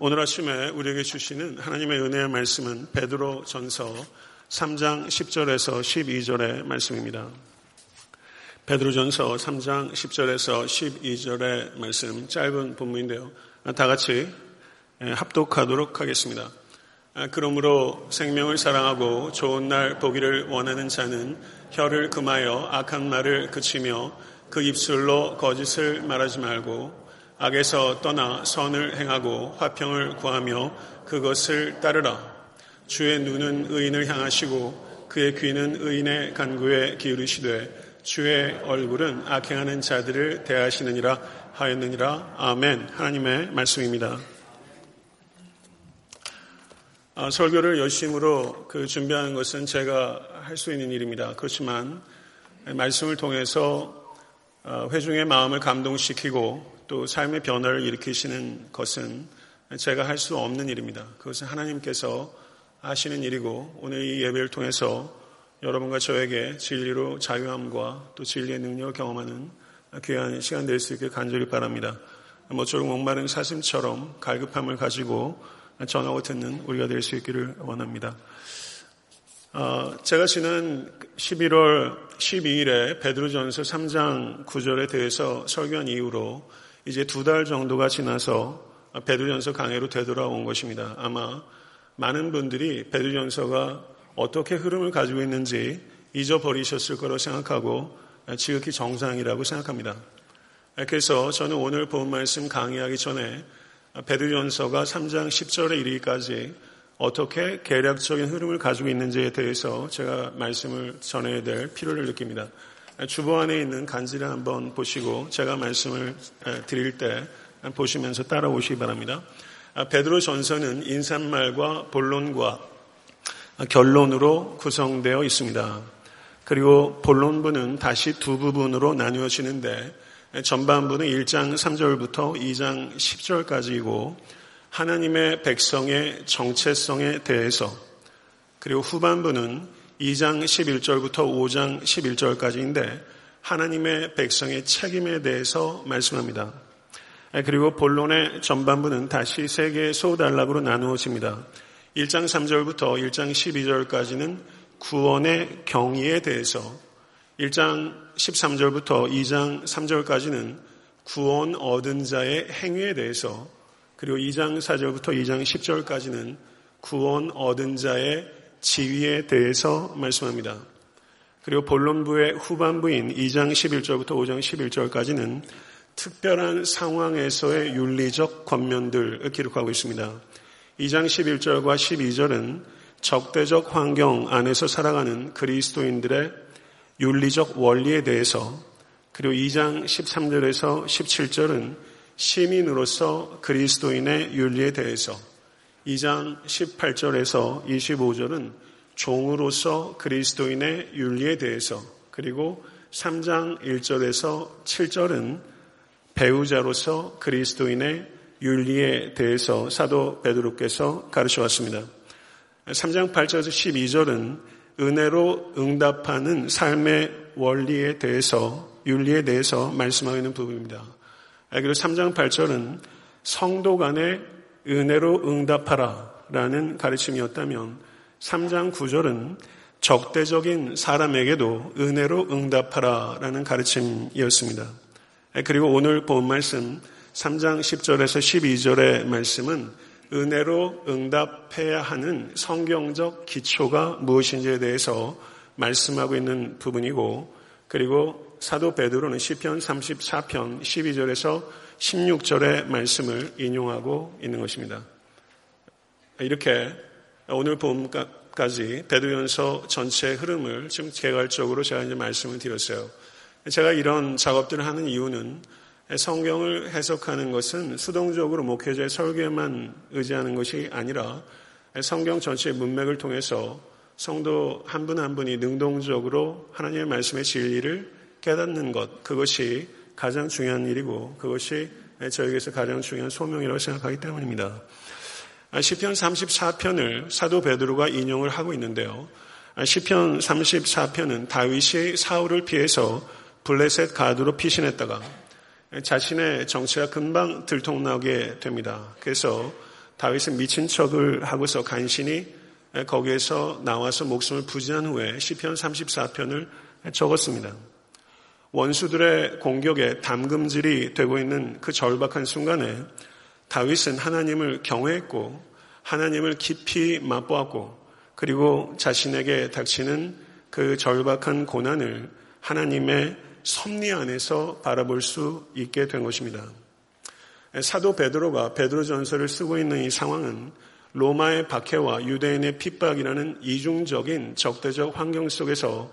오늘 아침에 우리에게 주시는 하나님의 은혜의 말씀은 베드로 전서 3장 10절에서 12절의 말씀입니다. 베드로 전서 3장 10절에서 12절의 말씀 짧은 본문인데요. 다 같이 합독하도록 하겠습니다. 그러므로 생명을 사랑하고 좋은 날 보기를 원하는 자는 혀를 금하여 악한 말을 그치며 그 입술로 거짓을 말하지 말고 악에서 떠나 선을 행하고 화평을 구하며 그것을 따르라. 주의 눈은 의인을 향하시고 그의 귀는 의인의 간구에 기울이시되 주의 얼굴은 악행하는 자들을 대하시느니라 하였느니라. 아멘. 하나님의 말씀입니다. 아, 설교를 열심으로 그 준비하는 것은 제가 할 수 있는 일입니다. 그렇지만 말씀을 통해서 어, 회중의 마음을 감동시키고 또 삶의 변화를 일으키시는 것은 제가 할 수 없는 일입니다. 그것은 하나님께서 하시는 일이고 오늘 이 예배를 통해서 여러분과 저에게 진리로 자유함과 또 진리의 능력을 경험하는 귀한 시간 될 수 있길 간절히 바랍니다. 모쪼록 목마른 사슴처럼 갈급함을 가지고 전하고 듣는 우리가 될 수 있기를 원합니다. 어, 제가 지난 11월 12일에 베드로전서 3장 9절에 대해서 설교한 이후로 이제 두 달 정도가 지나서 베드전서 강해로 되돌아온 것입니다. 아마 많은 분들이 베드전서가 어떻게 흐름을 가지고 있는지 잊어버리셨을 거라고 생각하고 지극히 정상이라고 생각합니다. 그래서 저는 오늘 본 말씀 강의하기 전에 베드전서가 3장 10절에 이르기까지 어떻게 계략적인 흐름을 가지고 있는지에 대해서 제가 말씀을 전해야 될 필요를 느낍니다. 주보 안에 있는 간지를 한번 보시고 제가 말씀을 드릴 때 보시면서 따라오시기 바랍니다. 아, 베드로 전서는 인사말과 본론과 결론으로 구성되어 있습니다. 그리고 본론부는 다시 두 부분으로 나누어지는데 전반부는 1장 3절부터 2장 10절까지이고 하나님의 백성의 정체성에 대해서 그리고 후반부는 2장 11절부터 5장 11절까지인데 하나님의 백성의 책임에 대해서 말씀합니다. 그리고 본론의 전반부는 다시 세 개의 소단락으로 나누어집니다. 1장 3절부터 1장 12절까지는 구원의 경위에 대해서 1장 13절부터 2장 3절까지는 구원 얻은 자의 행위에 대해서 그리고 2장 4절부터 2장 10절까지는 구원 얻은 자의 지위에 대해서 말씀합니다. 그리고 본론부의 후반부인 2장 11절부터 5장 11절까지는 특별한 상황에서의 윤리적 권면들을 기록하고 있습니다. 2장 11절과 12절은 적대적 환경 안에서 살아가는 그리스도인들의 윤리적 원리에 대해서 그리고 2장 13절에서 17절은 시민으로서 그리스도인의 윤리에 대해서 2장 18절에서 25절은 종으로서 그리스도인의 윤리에 대해서 그리고 3장 1절에서 7절은 배우자로서 그리스도인의 윤리에 대해서 사도 베드로께서 가르쳐 왔습니다. 3장 8절에서 12절은 은혜로 응답하는 삶의 원리에 대해서 윤리에 대해서 말씀하고 있는 부분입니다. 그리고 3장 8절은 성도 간의 은혜로 응답하라 라는 가르침이었다면 3장 9절은 적대적인 사람에게도 은혜로 응답하라 라는 가르침이었습니다. 그리고 오늘 본 말씀 3장 10절에서 12절의 말씀은 은혜로 응답해야 하는 성경적 기초가 무엇인지에 대해서 말씀하고 있는 부분이고 그리고 사도 베드로는 시편 34편 12절에서 16절의 말씀을 인용하고 있는 것입니다. 이렇게 오늘 봄까지 베드로연서 전체 흐름을 지금 개괄적으로 제가 이제 말씀을 드렸어요. 제가 이런 작업들을 하는 이유는 성경을 해석하는 것은 수동적으로 목회자의 설계만 의지하는 것이 아니라 성경 전체의 문맥을 통해서 성도 한 분한 한 분이 능동적으로 하나님의 말씀의 진리를 깨닫는 것, 그것이 가장 중요한 일이고 그것이 저에게서 가장 중요한 소명이라고 생각하기 때문입니다. 시편 34편을 사도 베드로가 인용을 하고 있는데요. 시편 34편은 다윗이 사울을 피해서 블레셋 가드로 피신했다가 자신의 정체가 금방 들통나게 됩니다. 그래서 다윗은 미친 척을 하고서 간신히 거기에서 나와서 목숨을 부지한 후에 시편 34편을 적었습니다. 원수들의 공격에 담금질이 되고 있는 그 절박한 순간에 다윗은 하나님을 경외했고 하나님을 깊이 맛보았고 그리고 자신에게 닥치는 그 절박한 고난을 하나님의 섭리 안에서 바라볼 수 있게 된 것입니다. 사도 베드로가 베드로 전서를 쓰고 있는 이 상황은 로마의 박해와 유대인의 핍박이라는 이중적인 적대적 환경 속에서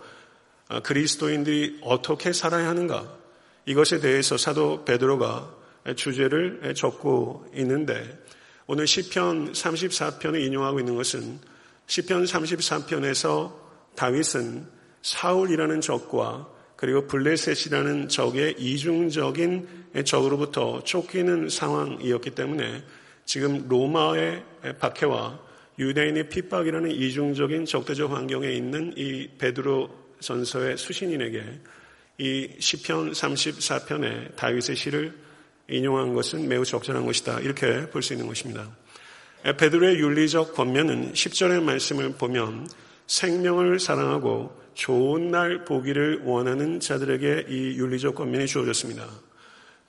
그리스도인들이 어떻게 살아야 하는가? 이것에 대해서 사도 베드로가 주제를 적고 있는데 오늘 시편 34편을 인용하고 있는 것은 시편 34편에서 다윗은 사울이라는 적과 그리고 블레셋이라는 적의 이중적인 적으로부터 쫓기는 상황이었기 때문에 지금 로마의 박해와 유대인의 핍박이라는 이중적인 적대적 환경에 있는 이 베드로 전서의 수신인에게 이 시편 34편의 다윗의 시를 인용한 것은 매우 적절한 것이다. 이렇게 볼 수 있는 것입니다. 베드로의 윤리적 권면은 10절의 말씀을 보면 생명을 사랑하고 좋은 날 보기를 원하는 자들에게 이 윤리적 권면이 주어졌습니다.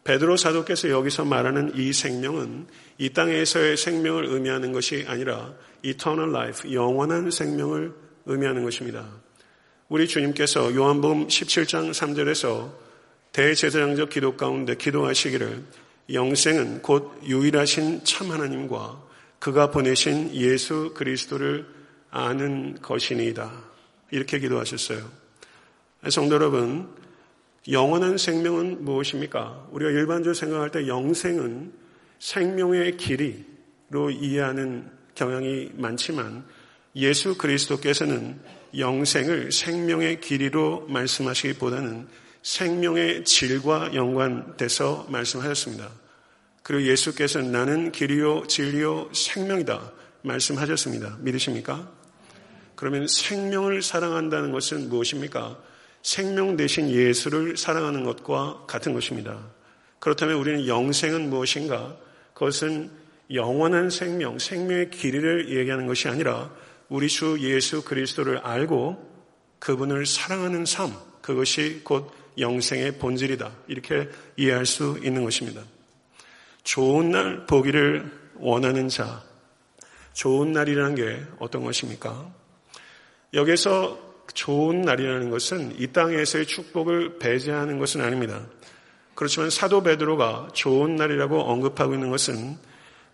베드로 사도께서 여기서 말하는 이 생명은 이 땅에서의 생명을 의미하는 것이 아니라 eternal life, 영원한 생명을 의미하는 것입니다. 우리 주님께서 요한복음 17장 3절에서 대제사장적 기도 가운데 기도하시기를 영생은 곧 유일하신 참 하나님과 그가 보내신 예수 그리스도를 아는 것이니이다. 이렇게 기도하셨어요. 성도 여러분, 영원한 생명은 무엇입니까? 우리가 일반적으로 생각할 때 영생은 생명의 길이로 이해하는 경향이 많지만 예수 그리스도께서는 영생을 생명의 길이로 말씀하시기보다는 생명의 질과 연관돼서 말씀하셨습니다. 그리고 예수께서는 나는 길이요 진리요 생명이다 말씀하셨습니다. 믿으십니까? 그러면 생명을 사랑한다는 것은 무엇입니까? 생명 대신 예수를 사랑하는 것과 같은 것입니다. 그렇다면 우리는 영생은 무엇인가? 그것은 영원한 생명, 생명의 길이를 얘기하는 것이 아니라 우리 주 예수 그리스도를 알고 그분을 사랑하는 삶, 그것이 곧 영생의 본질이다. 이렇게 이해할 수 있는 것입니다. 좋은 날 보기를 원하는 자, 좋은 날이라는 게 어떤 것입니까? 여기서 좋은 날이라는 것은 이 땅에서의 축복을 배제하는 것은 아닙니다. 그렇지만 사도 베드로가 좋은 날이라고 언급하고 있는 것은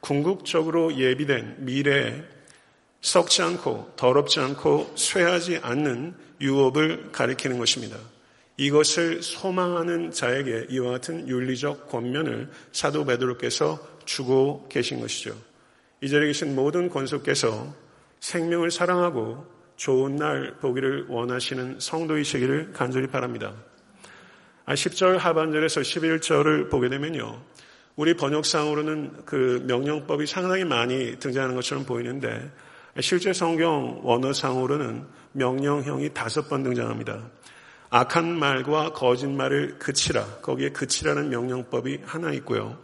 궁극적으로 예비된 미래에 썩지 않고 더럽지 않고 쇠하지 않는 유업을 가리키는 것입니다. 이것을 소망하는 자에게 이와 같은 윤리적 권면을 사도 베드로께서 주고 계신 것이죠. 이 자리에 계신 모든 권속께서 생명을 사랑하고 좋은 날 보기를 원하시는 성도이시기를 간절히 바랍니다. 10절 아, 하반절에서 11절을 보게 되면요. 우리 번역상으로는 그 명령법이 상당히 많이 등장하는 것처럼 보이는데 실제 성경 원어상으로는 명령형이 다섯 번 등장합니다. 악한 말과 거짓말을 그치라. 거기에 그치라는 명령법이 하나 있고요.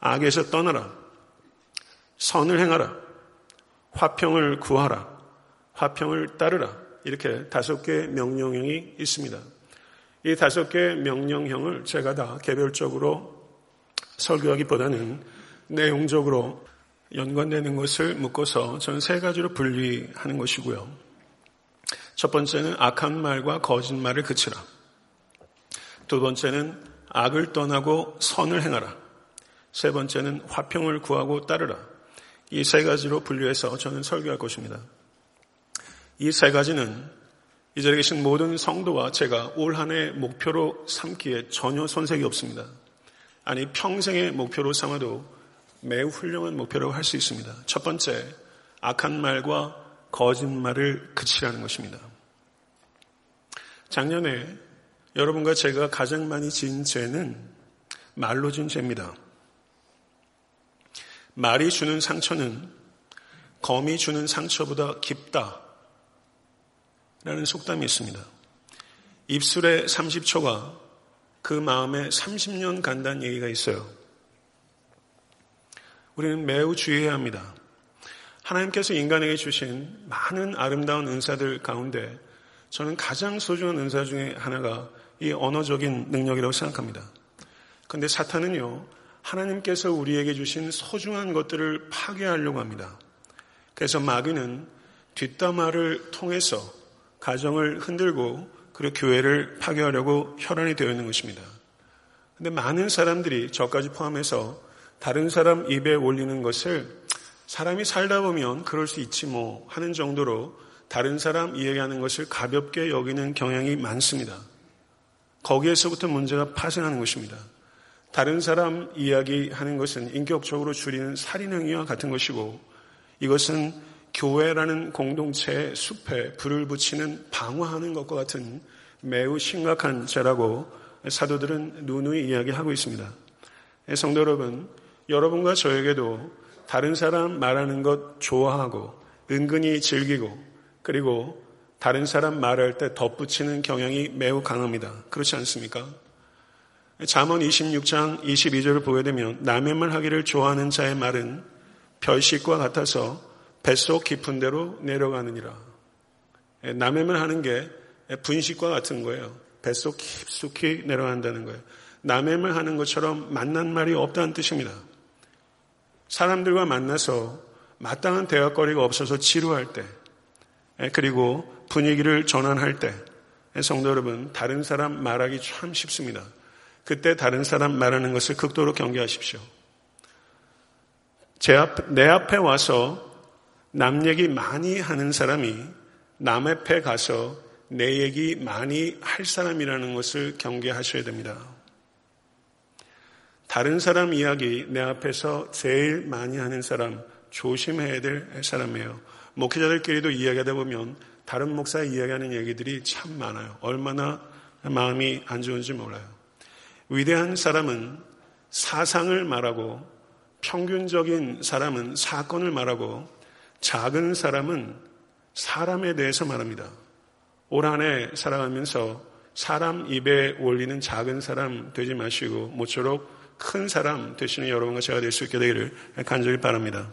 악에서 떠나라. 선을 행하라. 화평을 구하라. 화평을 따르라. 이렇게 다섯 개의 명령형이 있습니다. 이 다섯 개의 명령형을 제가 다 개별적으로 설교하기보다는 내용적으로 연관되는 것을 묶어서 저는 세 가지로 분리하는 것이고요. 첫 번째는 악한 말과 거짓말을 그치라. 두 번째는 악을 떠나고 선을 행하라. 세 번째는 화평을 구하고 따르라. 이 세 가지로 분류해서 저는 설교할 것입니다. 이 세 가지는 이 자리에 계신 모든 성도와 제가 올 한 해 목표로 삼기에 전혀 손색이 없습니다. 아니 평생의 목표로 삼아도 매우 훌륭한 목표라고 할 수 있습니다. 첫 번째, 악한 말과 거짓말을 그치라는 것입니다. 작년에 여러분과 제가 가장 많이 지은 죄는 말로 준 죄입니다. 말이 주는 상처는 검이 주는 상처보다 깊다. 라는 속담이 있습니다. 입술에 30초가 그 마음에 30년 간다는 얘기가 있어요. 우리는 매우 주의해야 합니다. 하나님께서 인간에게 주신 많은 아름다운 은사들 가운데 저는 가장 소중한 은사 중에 하나가 이 언어적인 능력이라고 생각합니다. 그런데 사탄은요, 하나님께서 우리에게 주신 소중한 것들을 파괴하려고 합니다. 그래서 마귀는 뒷담화를 통해서 가정을 흔들고 그리고 교회를 파괴하려고 혈안이 되어 있는 것입니다. 근데 많은 사람들이 저까지 포함해서 다른 사람 입에 올리는 것을 사람이 살다 보면 그럴 수 있지 뭐 하는 정도로 다른 사람 이야기하는 것을 가볍게 여기는 경향이 많습니다. 거기에서부터 문제가 파생하는 것입니다. 다른 사람 이야기하는 것은 인격적으로 줄이는 살인행위와 같은 것이고 이것은 교회라는 공동체의 숲에 불을 붙이는 방어하는 것과 같은 매우 심각한 죄라고 사도들은 누누이 이야기하고 있습니다. 성도 여러분, 여러분과 저에게도 다른 사람 말하는 것 좋아하고 은근히 즐기고 그리고 다른 사람 말할 때 덧붙이는 경향이 매우 강합니다. 그렇지 않습니까? 잠언 26장 22절을 보게 되면 남의 말 하기를 좋아하는 자의 말은 별식과 같아서 뱃속 깊은 데로 내려가느니라. 남의 말 하는 게 분식과 같은 거예요. 뱃속 깊숙이 내려간다는 거예요. 남의 말 하는 것처럼 만난 말이 없다는 뜻입니다. 사람들과 만나서 마땅한 대화거리가 없어서 지루할 때, 그리고 분위기를 전환할 때, 성도 여러분, 다른 사람 말하기 참 쉽습니다. 그때 다른 사람 말하는 것을 극도로 경계하십시오. 제 앞, 내 앞에 와서 남 얘기 많이 하는 사람이 남 앞에 가서 내 얘기 많이 할 사람이라는 것을 경계하셔야 됩니다. 다른 사람 이야기 내 앞에서 제일 많이 하는 사람 조심해야 될 사람이에요. 목회자들끼리도 이야기하다 보면 다른 목사 이야기하는 얘기들이 참 많아요. 얼마나 마음이 안 좋은지 몰라요. 위대한 사람은 사상을 말하고 평균적인 사람은 사건을 말하고 작은 사람은 사람에 대해서 말합니다. 올 한 해 살아가면서 사람 입에 올리는 작은 사람 되지 마시고 모쪼록 큰 사람 되시는 여러분과 제가 될 수 있게 되기를 간절히 바랍니다.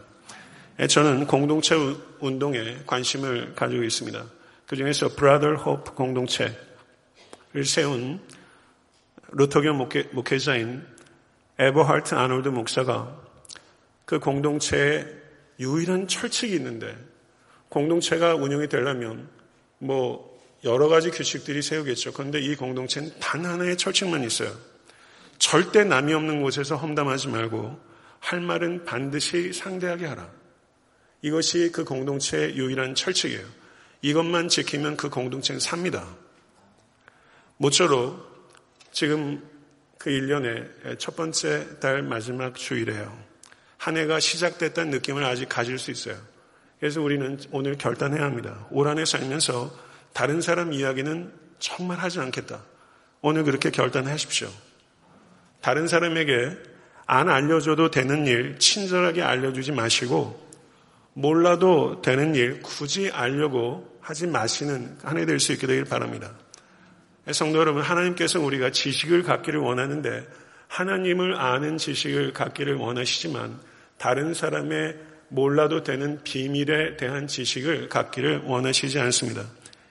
저는 공동체 운동에 관심을 가지고 있습니다. 그 중에서 Brother Hope 공동체를 세운 루터교 목회, 목회 자인 에버하트 아놀드 목사가 그 공동체에 유일한 철칙이 있는데 공동체가 운영이 되려면 뭐 여러 가지 규칙들이 세우겠죠. 그런데 이 공동체는 단 하나의 철칙만 있어요. 절대 남이 없는 곳에서 험담하지 말고 할 말은 반드시 상대하게 하라. 이것이 그 공동체의 유일한 철칙이에요. 이것만 지키면 그 공동체는 삽니다. 모쪼록 지금 그 1년의 첫 번째 달 마지막 주일에요. 한 해가 시작됐다는 느낌을 아직 가질 수 있어요. 그래서 우리는 오늘 결단해야 합니다. 올 한 해 살면서 다른 사람 이야기는 정말 하지 않겠다. 오늘 그렇게 결단하십시오. 다른 사람에게 안 알려줘도 되는 일 친절하게 알려주지 마시고 몰라도 되는 일 굳이 알려고 하지 마시는 한 해 될 수 있게 되길 바랍니다. 성도 여러분, 하나님께서 우리가 지식을 갖기를 원하는데 하나님을 아는 지식을 갖기를 원하시지만 다른 사람의 몰라도 되는 비밀에 대한 지식을 갖기를 원하시지 않습니다.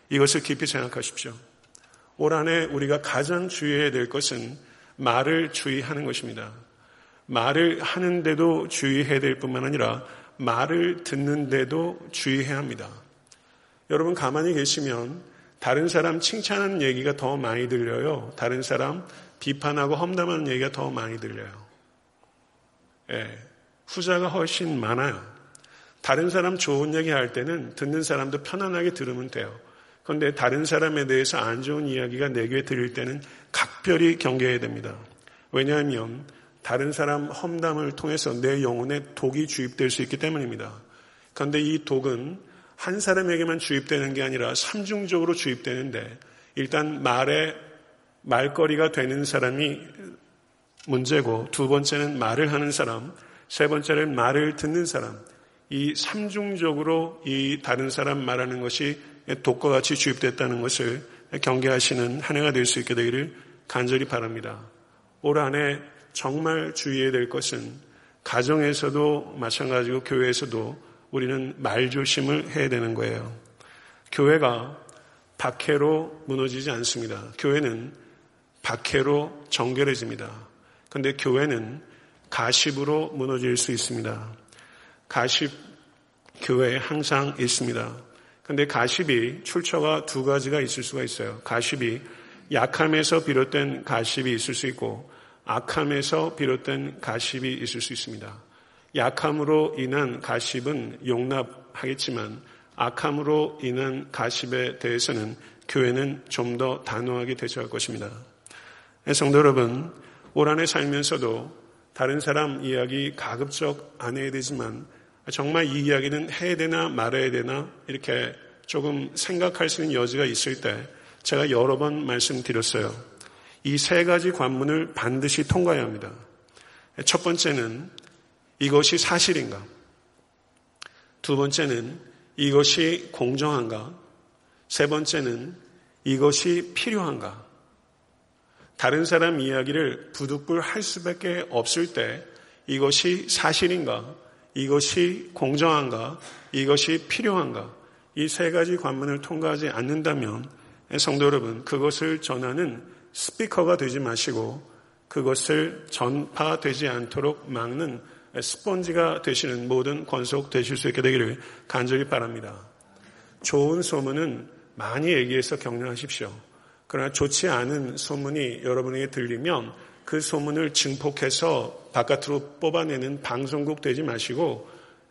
이것을 깊이 생각하십시오. 올 한해 우리가 가장 주의해야 될 것은 말을 주의하는 것입니다. 말을 하는데도 주의해야 될 뿐만 아니라 말을 듣는데도 주의해야 합니다. 여러분 가만히 계시면 다른 사람 칭찬하는 얘기가 더 많이 들려요. 다른 사람 비판하고 험담하는 얘기가 더 많이 들려요. 예, 후자가 훨씬 많아요. 다른 사람 좋은 얘기 할 때는 듣는 사람도 편안하게 들으면 돼요. 그런데 다른 사람에 대해서 안 좋은 이야기가 내 귀에 들릴 때는 각별히 경계해야 됩니다. 왜냐하면 다른 사람 험담을 통해서 내 영혼에 독이 주입될 수 있기 때문입니다. 그런데 이 독은 한 사람에게만 주입되는 게 아니라 삼중적으로 주입되는데 일단 말에 말거리가 되는 사람이 문제고 두 번째는 말을 하는 사람, 세 번째는 말을 듣는 사람. 이 삼중적으로 이 다른 사람 말하는 것이 독과 같이 주입됐다는 것을 경계하시는 한 해가 될 수 있게 되기를 간절히 바랍니다. 올 한 해 정말 주의해야 될 것은 가정에서도 마찬가지고 교회에서도 우리는 말조심을 해야 되는 거예요. 교회가 박해로 무너지지 않습니다. 교회는 박해로 정결해집니다. 그런데 교회는 가십으로 무너질 수 있습니다. 가십 교회에 항상 있습니다. 근데 가십이 출처가 두 가지가 있을 수가 있어요. 가십이 약함에서 비롯된 가십이 있을 수 있고 악함에서 비롯된 가십이 있을 수 있습니다. 약함으로 인한 가십은 용납하겠지만 악함으로 인한 가십에 대해서는 교회는 좀 더 단호하게 대처할 것입니다. 성도 여러분, 올 한해 살면서도 다른 사람 이야기 가급적 안 해야 되지만 정말 이 이야기는 해야 되나 말아야 되나 이렇게 조금 생각할 수 있는 여지가 있을 때 제가 여러 번 말씀드렸어요. 이 세 가지 관문을 반드시 통과해야 합니다. 첫 번째는 이것이 사실인가? 두 번째는 이것이 공정한가? 세 번째는 이것이 필요한가? 다른 사람 이야기를 부득불 할 수밖에 없을 때 이것이 사실인가? 이것이 공정한가? 이것이 필요한가? 이 세 가지 관문을 통과하지 않는다면 성도 여러분, 그것을 전하는 스피커가 되지 마시고 그것을 전파되지 않도록 막는 스펀지가 되시는 모든 권속 되실 수 있게 되기를 간절히 바랍니다. 좋은 소문은 많이 얘기해서 격려하십시오. 그러나 좋지 않은 소문이 여러분에게 들리면 그 소문을 증폭해서 바깥으로 뽑아내는 방송국 되지 마시고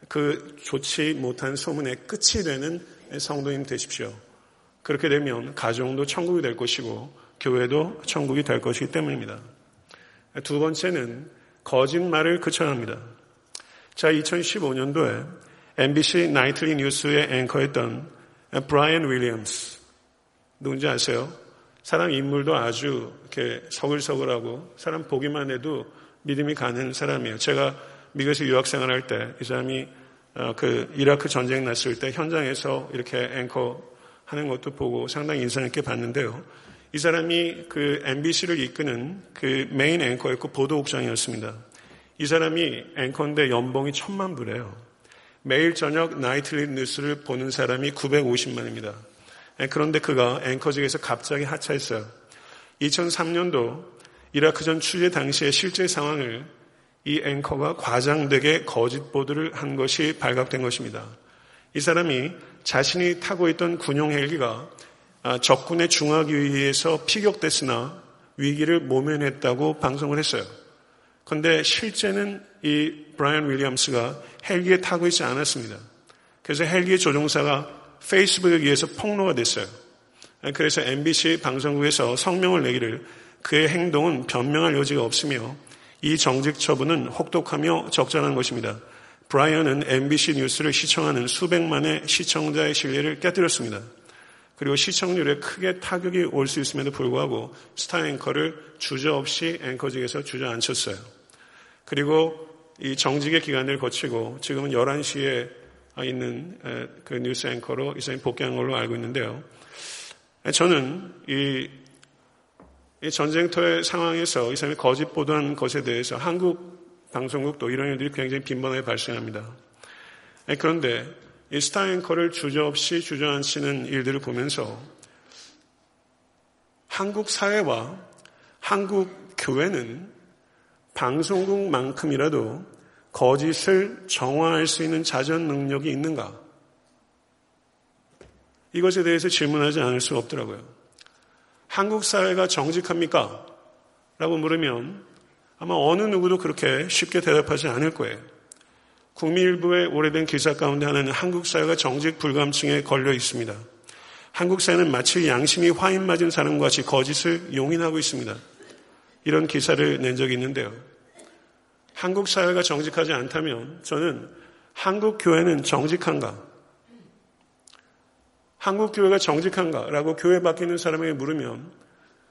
그 좋지 못한 소문의 끝이 되는 성도님 되십시오. 그렇게 되면 가정도 천국이 될 것이고 교회도 천국이 될 것이기 때문입니다. 두 번째는 거짓말을 그쳐야 합니다. 자, 2015년도에 MBC 나이트리 뉴스의 앵커였던 브라이언 윌리엄스 누군지 아세요? 사람 인물도 아주 이렇게 서글서글하고 사람 보기만 해도 믿음이 가는 사람이에요. 제가 미국에서 유학 생활 할 때 이 사람이 어, 그 이라크 전쟁 났을 때 현장에서 이렇게 앵커 하는 것도 보고 상당히 인상 있게 봤는데요. 이 사람이 그 NBC를 이끄는 그 메인 앵커였고 보도국장이었습니다. 이 사람이 앵커인데 연봉이 천만 불이에요. 매일 저녁 Nightly News를 보는 사람이 950만입니다. 그런데 그가 앵커직에서 갑자기 하차했어요. 2003년도 이라크전 취재 당시의 실제 상황을 이 앵커가 과장되게 거짓 보도를 한 것이 발각된 것입니다. 이 사람이 자신이 타고 있던 군용 헬기가 아, 적군의 중화기 위에서 피격됐으나 위기를 모면했다고 방송을 했어요. 그런데 실제는 이 브라이언 윌리엄스가 헬기에 타고 있지 않았습니다. 그래서 헬기의 조종사가 페이스북에 의해서 폭로가 됐어요. 그래서 MBC 방송국에서 성명을 내기를 그의 행동은 변명할 여지가 없으며 이 정직 처분은 혹독하며 적절한 것입니다. 브라이언은 MBC 뉴스를 시청하는 수백만의 시청자의 신뢰를 깨뜨렸습니다. 그리고 시청률에 크게 타격이 올 수 있음에도 불구하고 스타 앵커를 주저없이 앵커직에서 주저앉혔어요. 그리고 이 정직의 기간을 거치고 지금은 11시에 있는 그 뉴스 앵커로 이 사람이 복귀한 걸로 알고 있는데요. 저는 이, 이 전쟁터의 상황에서 이 사람이 거짓 보도한 것에 대해서 한국 방송국도 이런 일들이 굉장히 빈번하게 발생합니다. 그런데 이 스타 앵커를 주저없이 주저앉히는 일들을 보면서 한국 사회와 한국 교회는 방송국만큼이라도 거짓을 정화할 수 있는 자전 능력이 있는가? 이것에 대해서 질문하지 않을 수 없더라고요. 한국 사회가 정직합니까? 라고 물으면 아마 어느 누구도 그렇게 쉽게 대답하지 않을 거예요. 국민일보의 오래된 기사 가운데 하나는 한국 사회가 정직 불감증에 걸려 있습니다. 한국 사회는 마치 양심이 화인 맞은 사람과 같이 거짓을 용인하고 있습니다. 이런 기사를 낸 적이 있는데요. 한국 사회가 정직하지 않다면 저는 한국 교회는 정직한가? 한국 교회가 정직한가? 라고 교회 밖에 있는 사람에게 물으면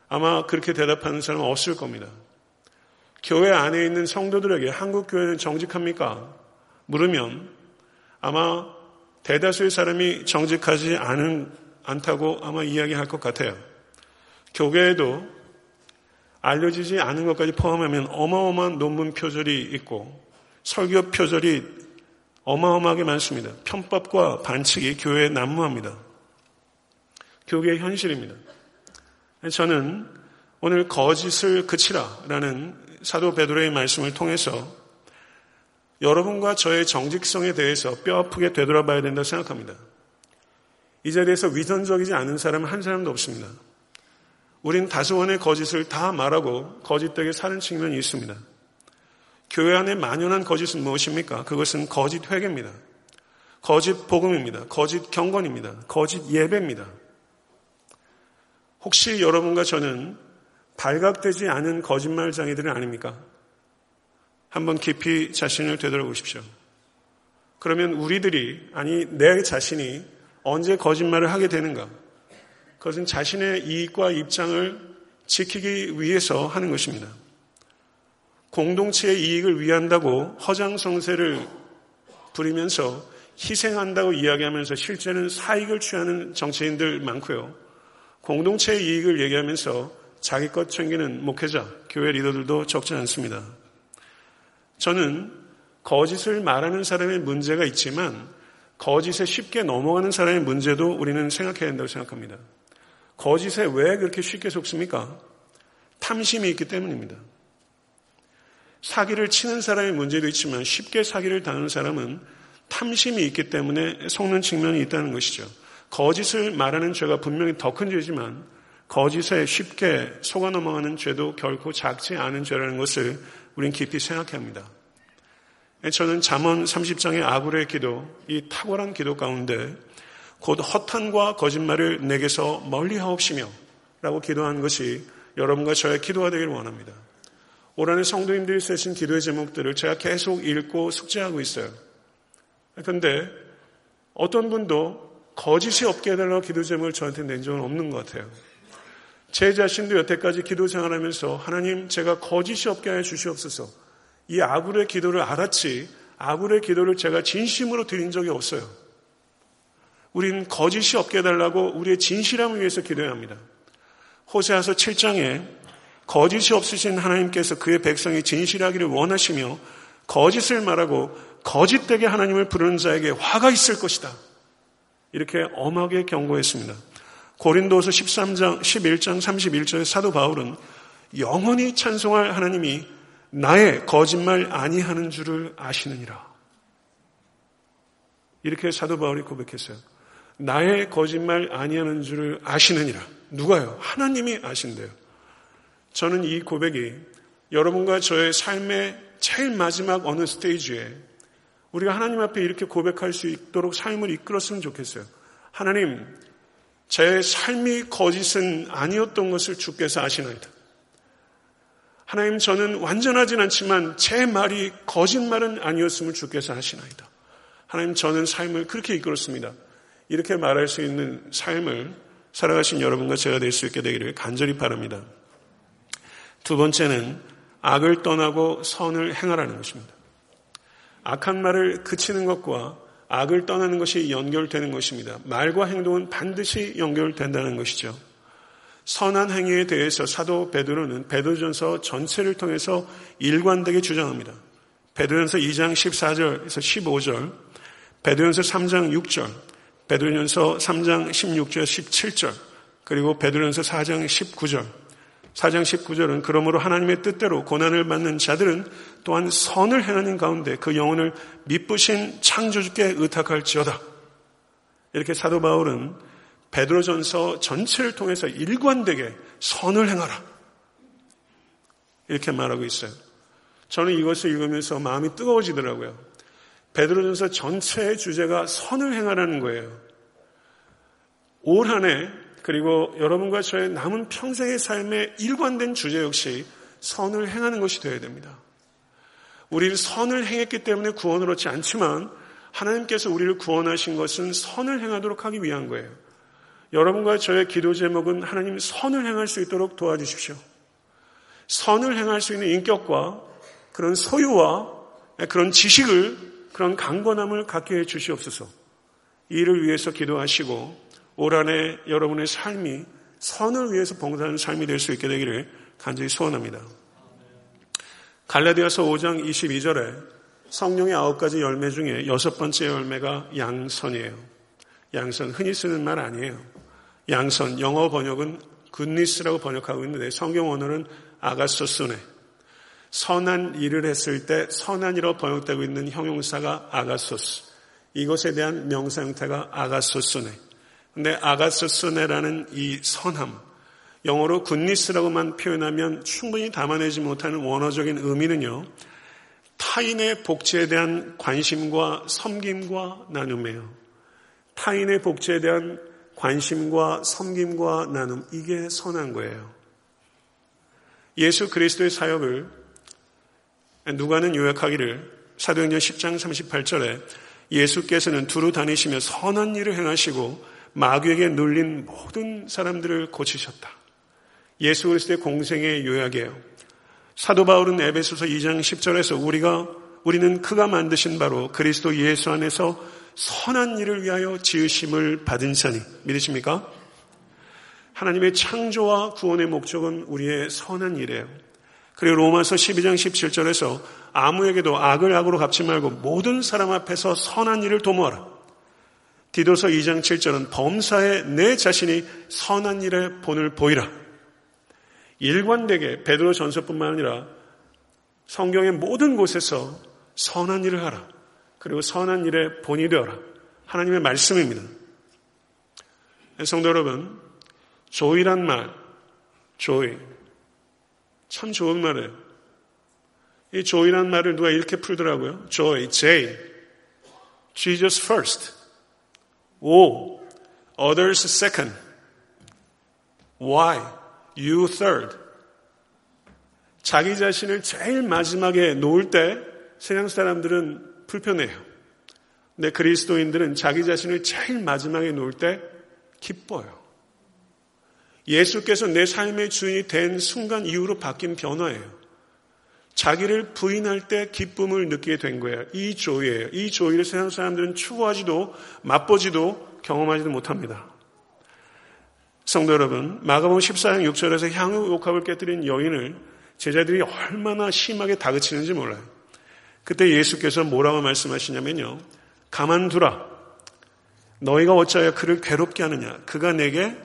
아마 그렇게 대답하는 사람은 없을 겁니다. 교회 안에 있는 성도들에게 한국 교회는 정직합니까? 물으면 아마 대다수의 사람이 정직하지 않은, 않다고 아마 이야기할 것 같아요. 교회에도 알려지지 않은 것까지 포함하면 어마어마한 논문 표절이 있고 설교 표절이 어마어마하게 많습니다. 편법과 반칙이 교회에 난무합니다. 교계의 현실입니다. 저는 오늘 거짓을 그치라라는 사도 베드로의 말씀을 통해서 여러분과 저의 정직성에 대해서 뼈 아프게 되돌아봐야 된다고 생각합니다. 이 자리에서 위선적이지 않은 사람은 한 사람도 없습니다. 우린 다소원의 거짓을 다 말하고 거짓되게 사는 측면이 있습니다. 교회 안에 만연한 거짓은 무엇입니까? 그것은 거짓 회개입니다. 거짓 복음입니다. 거짓 경건입니다. 거짓 예배입니다. 혹시 여러분과 저는 발각되지 않은 거짓말장애들은 아닙니까? 한번 깊이 자신을 되돌아보십시오. 그러면 우리들이, 아니, 내 자신이 언제 거짓말을 하게 되는가? 그것은 자신의 이익과 입장을 지키기 위해서 하는 것입니다. 공동체의 이익을 위한다고 허장성세를 부리면서 희생한다고 이야기하면서 실제는 사익을 취하는 정치인들 많고요. 공동체의 이익을 얘기하면서 자기 것 챙기는 목회자, 교회 리더들도 적지 않습니다. 저는 거짓을 말하는 사람의 문제가 있지만 거짓에 쉽게 넘어가는 사람의 문제도 우리는 생각해야 한다고 생각합니다. 거짓에 왜 그렇게 쉽게 속습니까? 탐심이 있기 때문입니다. 사기를 치는 사람의 문제도 있지만 쉽게 사기를 당하는 사람은 탐심이 있기 때문에 속는 측면이 있다는 것이죠. 거짓을 말하는 죄가 분명히 더 큰 죄지만 거짓에 쉽게 속아 넘어가는 죄도 결코 작지 않은 죄라는 것을 우린 깊이 생각해야 합니다. 저는 잠언 30장의 아굴의 기도, 이 탁월한 기도 가운데 곧 허탄과 거짓말을 내게서 멀리 하옵시며 라고 기도한 것이 여러분과 저의 기도가 되기를 원합니다. 올 한해 성도님들이 쓰신 기도의 제목들을 제가 계속 읽고 숙제하고 있어요. 그런데 어떤 분도 거짓이 없게 해달라고 기도 제목을 저한테 낸 적은 없는 것 같아요. 제 자신도 여태까지 기도 생활하면서 하나님 제가 거짓이 없게 해 주시옵소서 이 아굴의 기도를 알았지 아굴의 기도를 제가 진심으로 드린 적이 없어요. 우리는 거짓이 없게 해달라고 우리의 진실함을 위해서 기도해야 합니다. 호세아서 7장에 거짓이 없으신 하나님께서 그의 백성이 진실하기를 원하시며 거짓을 말하고 거짓되게 하나님을 부르는 자에게 화가 있을 것이다. 이렇게 엄하게 경고했습니다. 고린도서 13장, 11장 31절에 사도 바울은 영원히 찬송할 하나님이 나의 거짓말 아니하는 줄을 아시느니라. 이렇게 사도 바울이 고백했어요. 나의 거짓말 아니하는 줄을 아시느니라. 누가요? 하나님이 아신대요. 저는 이 고백이 여러분과 저의 삶의 제일 마지막 어느 스테이지에 우리가 하나님 앞에 이렇게 고백할 수 있도록 삶을 이끌었으면 좋겠어요. 하나님, 제 삶이 거짓은 아니었던 것을 주께서 아시나이다. 하나님, 저는 완전하진 않지만 제 말이 거짓말은 아니었음을 주께서 아시나이다. 하나님, 저는 삶을 그렇게 이끌었습니다. 이렇게 말할 수 있는 삶을 살아가신 여러분과 제가 될 수 있게 되기를 간절히 바랍니다. 두 번째는 악을 떠나고 선을 행하라는 것입니다. 악한 말을 그치는 것과 악을 떠나는 것이 연결되는 것입니다. 말과 행동은 반드시 연결된다는 것이죠. 선한 행위에 대해서 사도 베드로는 베드로전서 전체를 통해서 일관되게 주장합니다. 베드로전서 2장 14절에서 15절, 베드로전서 3장 6절, 베드로전서 3장 16절 17절 그리고 베드로전서 4장 19절 4장 19절은 그러므로 하나님의 뜻대로 고난을 받는 자들은 또한 선을 행하는 가운데 그 영혼을 미쁘신 창조주께 의탁할지어다. 이렇게 사도 바울은 베드로전서 전체를 통해서 일관되게 선을 행하라. 이렇게 말하고 있어요. 저는 이것을 읽으면서 마음이 뜨거워지더라고요. 베드로전서 전체의 주제가 선을 행하라는 거예요. 올 한해 그리고 여러분과 저의 남은 평생의 삶에 일관된 주제 역시 선을 행하는 것이 되어야 됩니다. 우리는 선을 행했기 때문에 구원을 얻지 않지만 하나님께서 우리를 구원하신 것은 선을 행하도록 하기 위한 거예요. 여러분과 저의 기도 제목은 하나님 선을 행할 수 있도록 도와주십시오. 선을 행할 수 있는 인격과 그런 소유와 그런 지식을 그런 강건함을 갖게 해 주시옵소서. 이를 위해서 기도하시고 올 한해 여러분의 삶이 선을 위해서 봉사하는 삶이 될 수 있게 되기를 간절히 소원합니다. 갈라디아서 5장 22절에 성령의 아홉 가지 열매 중에 여섯 번째 열매가 양선이에요. 양선, 흔히 쓰는 말 아니에요. 양선, 영어 번역은 굿니스라고 번역하고 있는데 성경 언어는 아가소스네. 선한 일을 했을 때 선한이라고 번역되고 있는 형용사가 아가소스. 이것에 대한 명사 형태가 아가소스네. 근데 아가소스네라는 이 선함, 영어로 굿니스라고만 표현하면 충분히 담아내지 못하는 원어적인 의미는요. 타인의 복지에 대한 관심과 섬김과 나눔이에요. 타인의 복지에 대한 관심과 섬김과 나눔, 이게 선한 거예요. 예수 그리스도의 사역을 누가는 요약하기를 사도행전 10장 38절에 예수께서는 두루 다니시며 선한 일을 행하시고 마귀에게 눌린 모든 사람들을 고치셨다. 예수 그리스도의 공생의 요약이에요. 사도 바울은 에베소서 2장 10절에서 우리가 우리는 그가 만드신 바로 그리스도 예수 안에서 선한 일을 위하여 지으심을 받은 자니 믿으십니까? 하나님의 창조와 구원의 목적은 우리의 선한 일이에요. 그리고 로마서 12장 17절에서 아무에게도 악을 악으로 갚지 말고 모든 사람 앞에서 선한 일을 도모하라. 디도서 2장 7절은 범사에 내 자신이 선한 일의 본을 보이라. 일관되게 베드로 전서뿐만 아니라 성경의 모든 곳에서 선한 일을 하라. 그리고 선한 일의 본이 되어라. 하나님의 말씀입니다. 성도 여러분, 조이란 말, 조이. 참 좋은 말이에요. 이 조이란 말을 누가 이렇게 풀더라고요. joy, J. Jesus first. O. Others second. Y. You third. 자기 자신을 제일 마지막에 놓을 때 세상 사람들은 불편해요. 근데 그리스도인들은 자기 자신을 제일 마지막에 놓을 때 기뻐요. 예수께서 내 삶의 주인이 된 순간 이후로 바뀐 변화예요. 자기를 부인할 때 기쁨을 느끼게 된 거예요. 이 조이예요. 이 조이를 세상 사람들은 추구하지도 맛보지도 경험하지도 못합니다. 성도 여러분, 마가복음 14장 6절에서 향후 옥합을 깨뜨린 여인을 제자들이 얼마나 심하게 다그치는지 몰라요. 그때 예수께서 뭐라고 말씀하시냐면요. 가만두라. 너희가 어찌하여 그를 괴롭게 하느냐. 그가 내게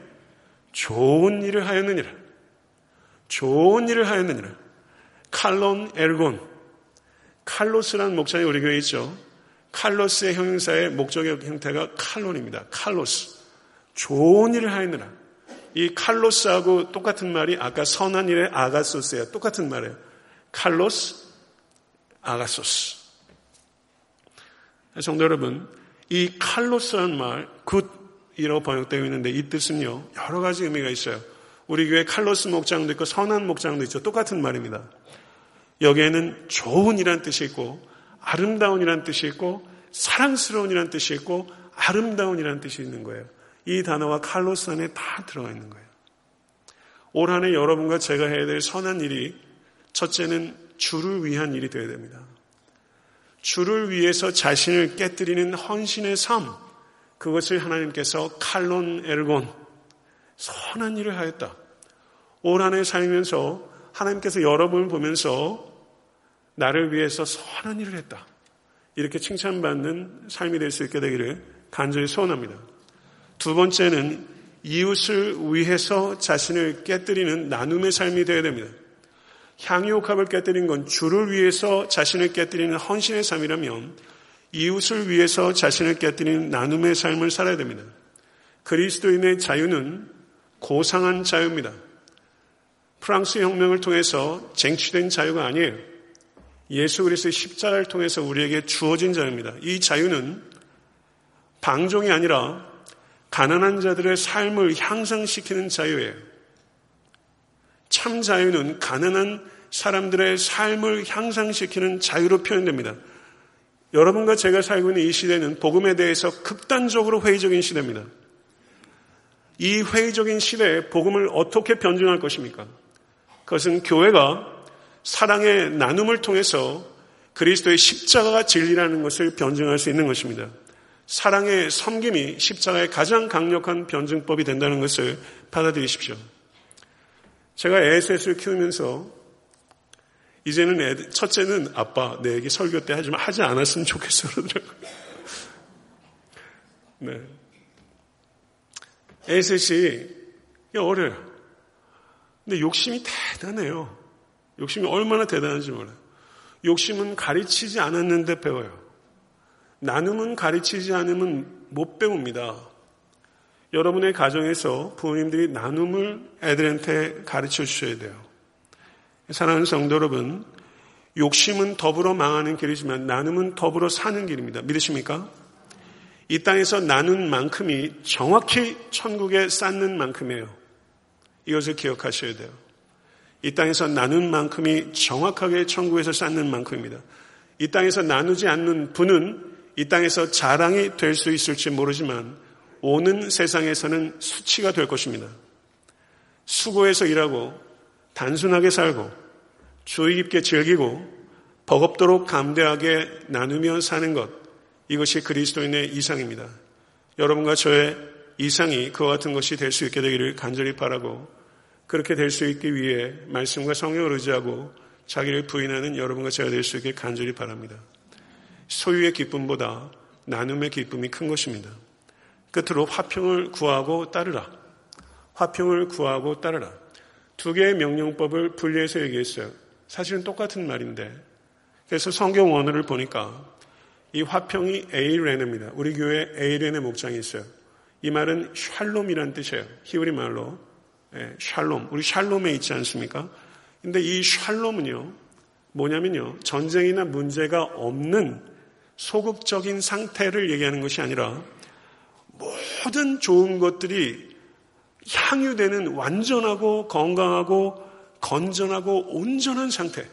좋은 일을 하였느니라. 좋은 일을 하였느니라. 칼론 엘곤. 칼로스라는 목장이 우리 교회에 있죠. 칼로스의 형용사의 목적의 형태가 칼론입니다. 칼로스. 좋은 일을 하였느라. 이 칼로스하고 똑같은 말이 아까 선한 일의 아가소스예요. 똑같은 말이에요. 칼로스, 아가소스. 성도 여러분, 이 칼로스라는 말, good 이라고 번역되어 있는데 이 뜻은요, 여러 가지 의미가 있어요. 우리 교회 칼로스 목장도 있고 선한 목장도 있죠. 똑같은 말입니다. 여기에는 좋은이란 뜻이 있고, 아름다운이란 뜻이 있고, 사랑스러운이란 뜻이 있고, 아름다운이란 뜻이 있는 거예요. 이 단어와 칼로스 안에 다 들어가 있는 거예요. 올 한해 여러분과 제가 해야 될 선한 일이 첫째는 주를 위한 일이 되어야 됩니다. 주를 위해서 자신을 깨뜨리는 헌신의 삶, 그것을 하나님께서 칼론 에르곤, 선한 일을 하였다. 올 한해 살면서 하나님께서 여러분을 보면서 나를 위해서 선한 일을 했다. 이렇게 칭찬받는 삶이 될 수 있게 되기를 간절히 소원합니다. 두 번째는 이웃을 위해서 자신을 깨뜨리는 나눔의 삶이 되어야 됩니다. 향유옥합을 깨뜨린 건 주를 위해서 자신을 깨뜨리는 헌신의 삶이라면 이웃을 위해서 자신을 깨뜨리는 나눔의 삶을 살아야 됩니다. 그리스도인의 자유는 고상한 자유입니다. 프랑스 혁명을 통해서 쟁취된 자유가 아니에요. 예수 그리스도의 십자가를 통해서 우리에게 주어진 자유입니다. 이 자유는 방종이 아니라 가난한 자들의 삶을 향상시키는 자유예요. 참 자유는 가난한 사람들의 삶을 향상시키는 자유로 표현됩니다. 여러분과 제가 살고 있는 이 시대는 복음에 대해서 극단적으로 회의적인 시대입니다. 이 회의적인 시대에 복음을 어떻게 변증할 것입니까? 그것은 교회가 사랑의 나눔을 통해서 그리스도의 십자가가 진리라는 것을 변증할 수 있는 것입니다. 사랑의 섬김이 십자가의 가장 강력한 변증법이 된다는 것을 받아들이십시오. 제가 에셋을 키우면서 이제는 애들, 첫째는 아빠 내에게 설교 때 하지만 하지 않았으면 좋겠어 그러더라고요. 네. 에셋이 어려요. 근데 욕심이 대단해요. 욕심이 얼마나 대단한지 몰라요. 욕심은 가르치지 않았는데 배워요. 나눔은 가르치지 않으면 못 배웁니다. 여러분의 가정에서 부모님들이 나눔을 애들한테 가르쳐 주셔야 돼요. 사랑하는 성도 여러분, 욕심은 더불어 망하는 길이지만 나눔은 더불어 사는 길입니다. 믿으십니까? 이 땅에서 나눈 만큼이 정확히 천국에 쌓는 만큼이에요. 이것을 기억하셔야 돼요. 이 땅에서 나눈 만큼이 정확하게 천국에서 쌓는 만큼입니다. 이 땅에서 나누지 않는 분은 이 땅에서 자랑이 될 수 있을지 모르지만 오는 세상에서는 수치가 될 것입니다. 수고해서 일하고 단순하게 살고 주의 깊게 즐기고 버겁도록 감대하게 나누며 사는 것 이것이 그리스도인의 이상입니다. 여러분과 저의 이상이 그와 같은 것이 될 수 있게 되기를 간절히 바라고 그렇게 될 수 있기 위해 말씀과 성령을 의지하고 자기를 부인하는 여러분과 제가 될 수 있게 간절히 바랍니다. 소유의 기쁨보다 나눔의 기쁨이 큰 것입니다. 끝으로 화평을 구하고 따르라. 화평을 구하고 따르라. 두 개의 명령법을 분리해서 얘기했어요. 사실은 똑같은 말인데. 그래서 성경 원어를 보니까 이 화평이 에이레네입니다. 우리 교회 에이레네 목장이 있어요. 이 말은 샬롬이란 뜻이에요. 히브리 말로. 예, 샬롬. 우리 샬롬에 있지 않습니까? 근데 이 샬롬은요, 뭐냐면요, 전쟁이나 문제가 없는 소극적인 상태를 얘기하는 것이 아니라 모든 좋은 것들이 향유되는 완전하고 건강하고 건전하고 온전한 상태.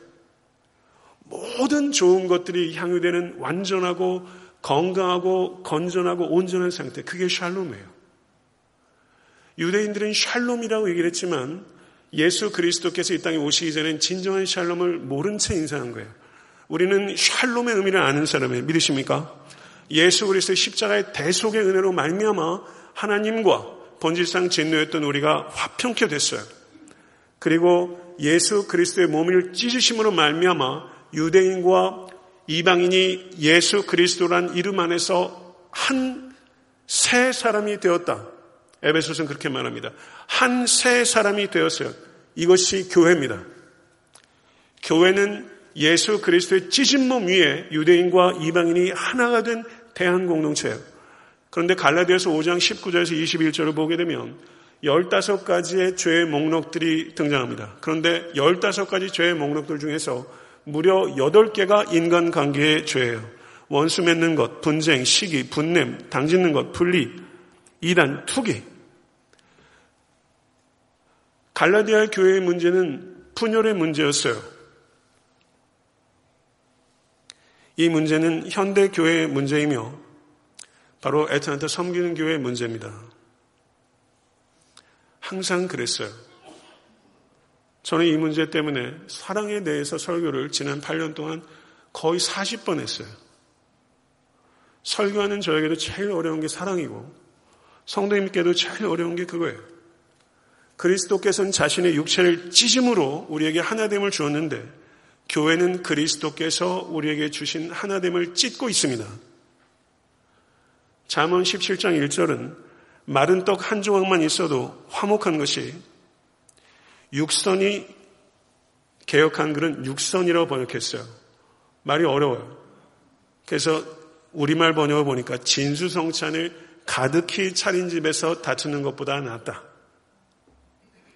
모든 좋은 것들이 향유되는 완전하고 건강하고 건전하고 온전한 상태. 그게 샬롬이에요. 유대인들은 샬롬이라고 얘기를 했지만 예수 그리스도께서 이 땅에 오시기 전엔 진정한 샬롬을 모른 채 인사한 거예요. 우리는 샬롬의 의미를 아는 사람이에요. 믿으십니까? 예수 그리스도의 십자가의 대속의 은혜로 말미암아 하나님과 본질상 진노였던 우리가 화평케 됐어요. 그리고 예수 그리스도의 몸을 찢으심으로 말미암아 유대인과 이방인이 예수 그리스도란 이름 안에서 한 새 사람이 되었다. 에베소서는 그렇게 말합니다. 한 새 사람이 되었어요. 이것이 교회입니다. 교회는 예수 그리스도의 찢은 몸 위에 유대인과 이방인이 하나가 된 대한 공동체예요. 그런데 갈라디아서 5장 19절에서 21절을 보게 되면 15가지의 죄의 목록들이 등장합니다. 그런데 15가지 죄의 목록들 중에서 무려 8개가 인간관계의 죄예요. 원수 맺는 것, 분쟁, 시기, 분냄, 당짓는 것, 분리, 이단, 투기. 갈라디아 교회의 문제는 분열의 문제였어요. 이 문제는 현대 교회의 문제이며 바로 애틀란타 섬기는 교회의 문제입니다. 항상 그랬어요. 저는 이 문제 때문에 사랑에 대해서 설교를 지난 8년 동안 거의 40번 했어요. 설교하는 저에게도 제일 어려운 게 사랑이고 성도님께도 제일 어려운 게 그거예요. 그리스도께서는 자신의 육체를 찢음으로 우리에게 하나됨을 주었는데 교회는 그리스도께서 우리에게 주신 하나됨을 찢고 있습니다. 잠언 17장 1절은 마른 떡 한 조각만 있어도 화목한 것이 육선이 개혁한 글은 육선이라고 번역했어요. 말이 어려워요. 그래서 우리말 번역을 보니까 진수성찬을 가득히 차린 집에서 다투는 것보다 낫다.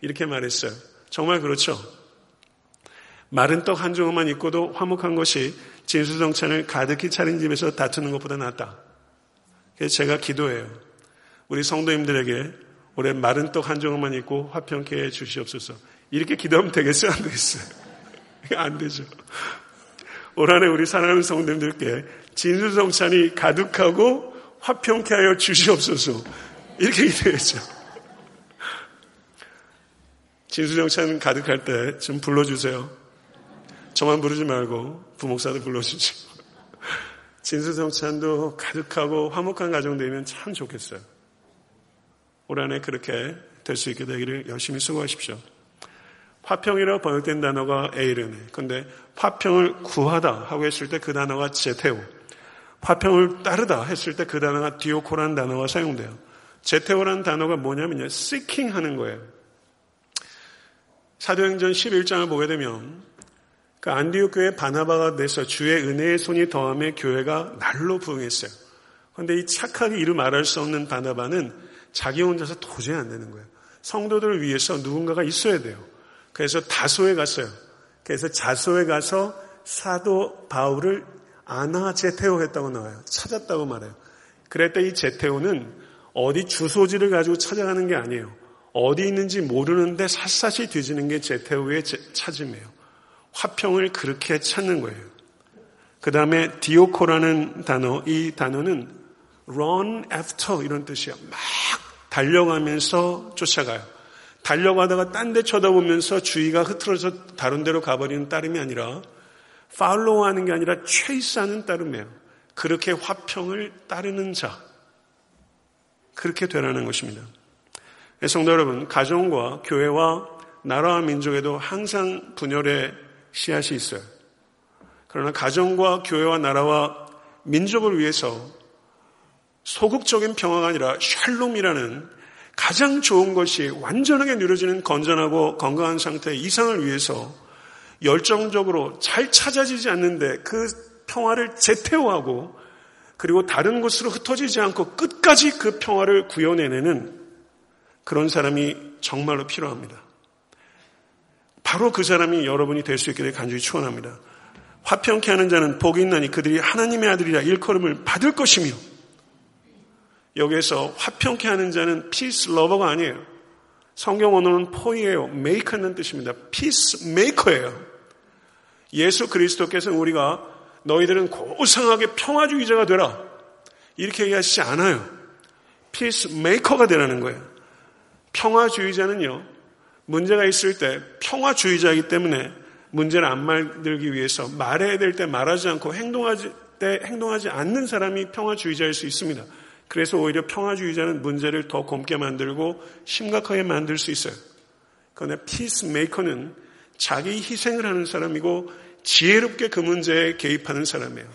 이렇게 말했어요. 정말 그렇죠. 마른 떡 한 조각만 있고도 화목한 것이 진수성찬을 가득히 차린 집에서 다투는 것보다 낫다. 그래서 제가 기도해요. 우리 성도님들에게 올해 마른 떡 한 조각만 있고 화평케 해 주시옵소서. 이렇게 기도하면 되겠어요? 안 되겠어요? 안 되죠. 올 한해 우리 사랑하는 성도님들께 진수성찬이 가득하고 화평케 하여 주시옵소서. 이렇게 기도했죠. 진수정찬 가득할 때 좀 불러주세요. 저만 부르지 말고 부목사도 불러주시고. 진수정찬도 가득하고 화목한 가정 되면 참 좋겠어요. 올 한해 그렇게 될 수 있게 되기를 열심히 수고하십시오. 화평이라고 번역된 단어가 에이르네. 근데 화평을 구하다 하고 했을 때 그 단어가 제테오. 화평을 따르다 했을 때 그 단어가 디오코라는 단어가 사용돼요. 제테오라는 단어가 뭐냐면요. seeking 하는 거예요. 사도행전 11장을 보게 되면 그 안디옥 교회 바나바가 돼서 주의 은혜의 손이 더함에 교회가 날로 부응했어요. 그런데 이 착하게 이루 말할 수 없는 바나바는 자기 혼자서 도저히 안 되는 거예요. 성도들을 위해서 누군가가 있어야 돼요. 그래서 다소에 갔어요. 그래서 자소에 가서 사도 바울을 아나 제테오 했다고 나와요. 찾았다고 말해요. 그랬더니 이 제테오는 어디 주소지를 가지고 찾아가는 게 아니에요. 어디 있는지 모르는데 샅샅이 뒤지는 게 제테오의 찾음이에요. 화평을 그렇게 찾는 거예요. 그 다음에 디오코라는 단어, 이 단어는 run after 이런 뜻이에요. 막 달려가면서 쫓아가요. 달려가다가 딴 데 쳐다보면서 주의가 흐트러져 다른 데로 가버리는 따름이 아니라 팔로우 하는 게 아니라 체이스하는 따름이에요. 그렇게 화평을 따르는 자. 그렇게 되라는 것입니다. 네, 성도 여러분, 가정과 교회와 나라와 민족에도 항상 분열의 씨앗이 있어요. 그러나 가정과 교회와 나라와 민족을 위해서 소극적인 평화가 아니라 샬롬이라는 가장 좋은 것이 완전하게 누려지는 건전하고 건강한 상태의 이상을 위해서 열정적으로 잘 찾아지지 않는데 그 평화를 재태워하고 그리고 다른 곳으로 흩어지지 않고 끝까지 그 평화를 구현해내는 그런 사람이 정말로 필요합니다. 바로 그 사람이 여러분이 될 수 있기를 간절히 축원합니다. 화평케 하는 자는 복이 있나니 그들이 하나님의 아들이라 일컬음을 받을 것이며 여기에서 화평케 하는 자는 peace lover가 아니에요. 성경 언어는 포이에오. maker는 뜻입니다. peacemaker예요. 예수 그리스도께서 우리가 너희들은 고상하게 평화주의자가 되라. 이렇게 얘기하시지 않아요. peacemaker가 되라는 거예요. 평화주의자는요. 문제가 있을 때 평화주의자이기 때문에 문제를 안 만들기 위해서 말해야 될 때 말하지 않고 행동하지 때 행동하지 않는 사람이 평화주의자일 수 있습니다. 그래서 오히려 평화주의자는 문제를 더 곪게 만들고 심각하게 만들 수 있어요. 그러나 peacemaker는 자기 희생을 하는 사람이고 지혜롭게 그 문제에 개입하는 사람이에요.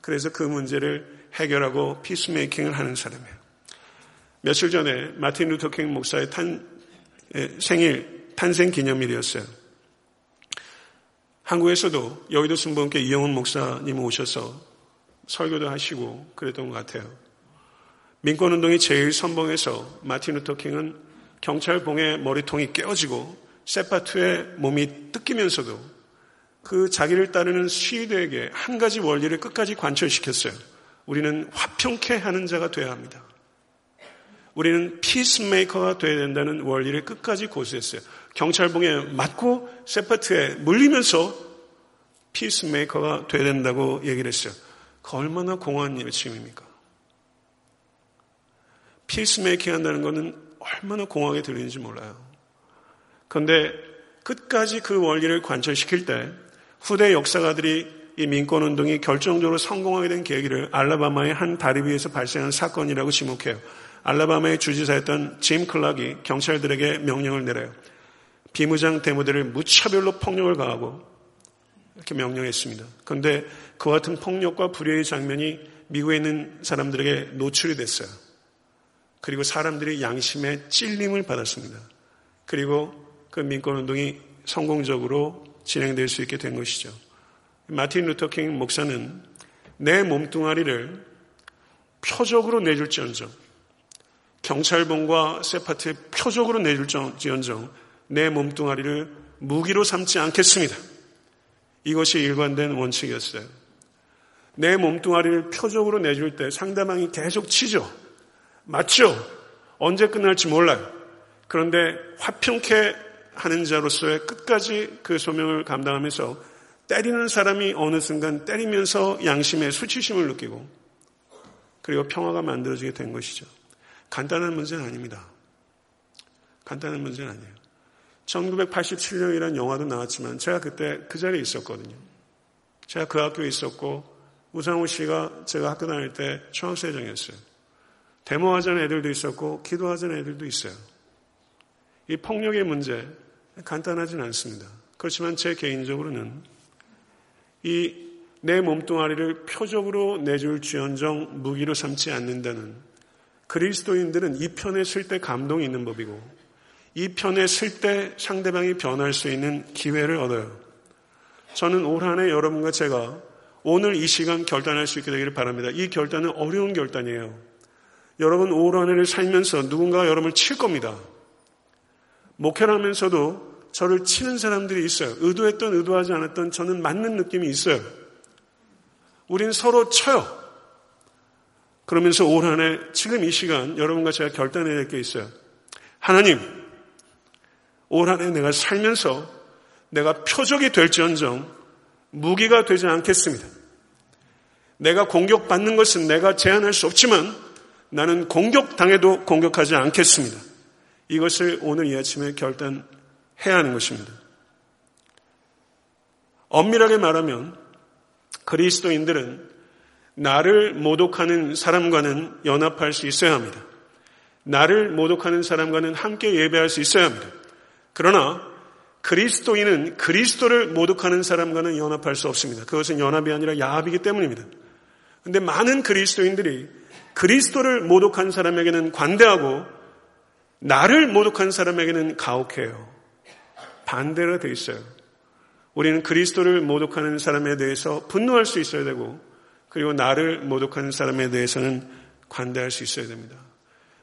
그래서 그 문제를 해결하고 peacemaking을 하는 사람이에요. 며칠 전에 마틴 루터 킹 목사의 탄, 생일 탄생 기념일이었어요. 한국에서도 여의도 순복음교 이영훈 목사님 오셔서 설교도 하시고 그랬던 것 같아요. 민권운동이 제일 선봉에서 마틴 루터킹은 경찰봉에 머리통이 깨어지고 셰퍼드에 몸이 뜯기면서도 그 자기를 따르는 시위대에게 한 가지 원리를 끝까지 관철시켰어요. 우리는 화평케 하는 자가 되어야 합니다. 우리는 peacemaker가 되어야 된다는 원리를 끝까지 고수했어요. 경찰봉에 맞고 셰퍼드에 물리면서 peacemaker가 되어야 된다고 얘기를 했어요. 그 얼마나 공허한 외침입니까? peacemaking 한다는 것은 얼마나 공허하게 들리는지 몰라요. 그런데 끝까지 그 원리를 관철시킬 때 후대 역사가들이 이 민권운동이 결정적으로 성공하게 된 계기를 알라바마의 한 다리 위에서 발생한 사건이라고 지목해요. 알라바마의 주지사였던 짐 클락이 경찰들에게 명령을 내려요. 비무장 데모들을 무차별로 폭력을 가하고 이렇게 명령했습니다. 그런데 그와 같은 폭력과 불의의 장면이 미국에 있는 사람들에게 노출이 됐어요. 그리고 사람들이 양심의 찔림을 받았습니다. 그리고 그 민권운동이 성공적으로 진행될 수 있게 된 것이죠. 마틴 루터킹 목사는 내 몸뚱아리를 표적으로 내줄지언정 경찰봉과 세파트에 표적으로 내줄지언정 내 몸뚱아리를 무기로 삼지 않겠습니다. 이것이 일관된 원칙이었어요. 내 몸뚱아리를 표적으로 내줄 때 상대방이 계속 치죠. 맞죠? 언제 끝날지 몰라요. 그런데 화평케 하는 자로서의 끝까지 그 소명을 감당하면서 때리는 사람이 어느 순간 때리면서 양심의 수치심을 느끼고 그리고 평화가 만들어지게 된 것이죠. 간단한 문제는 아닙니다. 간단한 문제는 아니에요. 1987년이라는 영화도 나왔지만 제가 그때 그 자리에 있었거든요. 제가 그 학교에 있었고 우상우 씨가 제가 학교 다닐 때 중학생회장이었어요. 데모하자는 애들도 있었고 기도하자는 애들도 있어요. 이 폭력의 문제, 간단하진 않습니다. 그렇지만 제 개인적으로는 이 내 몸뚱아리를 표적으로 내줄 주연정 무기로 삼지 않는다는 그리스도인들은 이 편에 쓸 때 감동이 있는 법이고 이 편에 쓸 때 상대방이 변할 수 있는 기회를 얻어요. 저는 올 한해 여러분과 제가 오늘 이 시간 결단할 수 있게 되기를 바랍니다. 이 결단은 어려운 결단이에요. 여러분 올 한 해를 살면서 누군가가 여러분을 칠 겁니다. 목회를 하면서도 저를 치는 사람들이 있어요. 의도했던 의도하지 않았던 저는 맞는 느낌이 있어요. 우린 서로 쳐요. 그러면서 올 한 해 지금 이 시간 여러분과 제가 결단해야 될 게 있어요. 하나님, 올 한 해 내가 살면서 내가 표적이 될지언정 무기가 되지 않겠습니다. 내가 공격받는 것은 내가 제한할 수 없지만 나는 공격당해도 공격하지 않겠습니다. 이것을 오늘 이 아침에 결단해야 하는 것입니다. 엄밀하게 말하면 그리스도인들은 나를 모독하는 사람과는 연합할 수 있어야 합니다. 나를 모독하는 사람과는 함께 예배할 수 있어야 합니다. 그러나 그리스도인은 그리스도를 모독하는 사람과는 연합할 수 없습니다. 그것은 연합이 아니라 야합이기 때문입니다. 근데 많은 그리스도인들이 그리스도를 모독한 사람에게는 관대하고 나를 모독한 사람에게는 가혹해요. 반대로 돼 있어요. 우리는 그리스도를 모독하는 사람에 대해서 분노할 수 있어야 되고 그리고 나를 모독하는 사람에 대해서는 관대할 수 있어야 됩니다.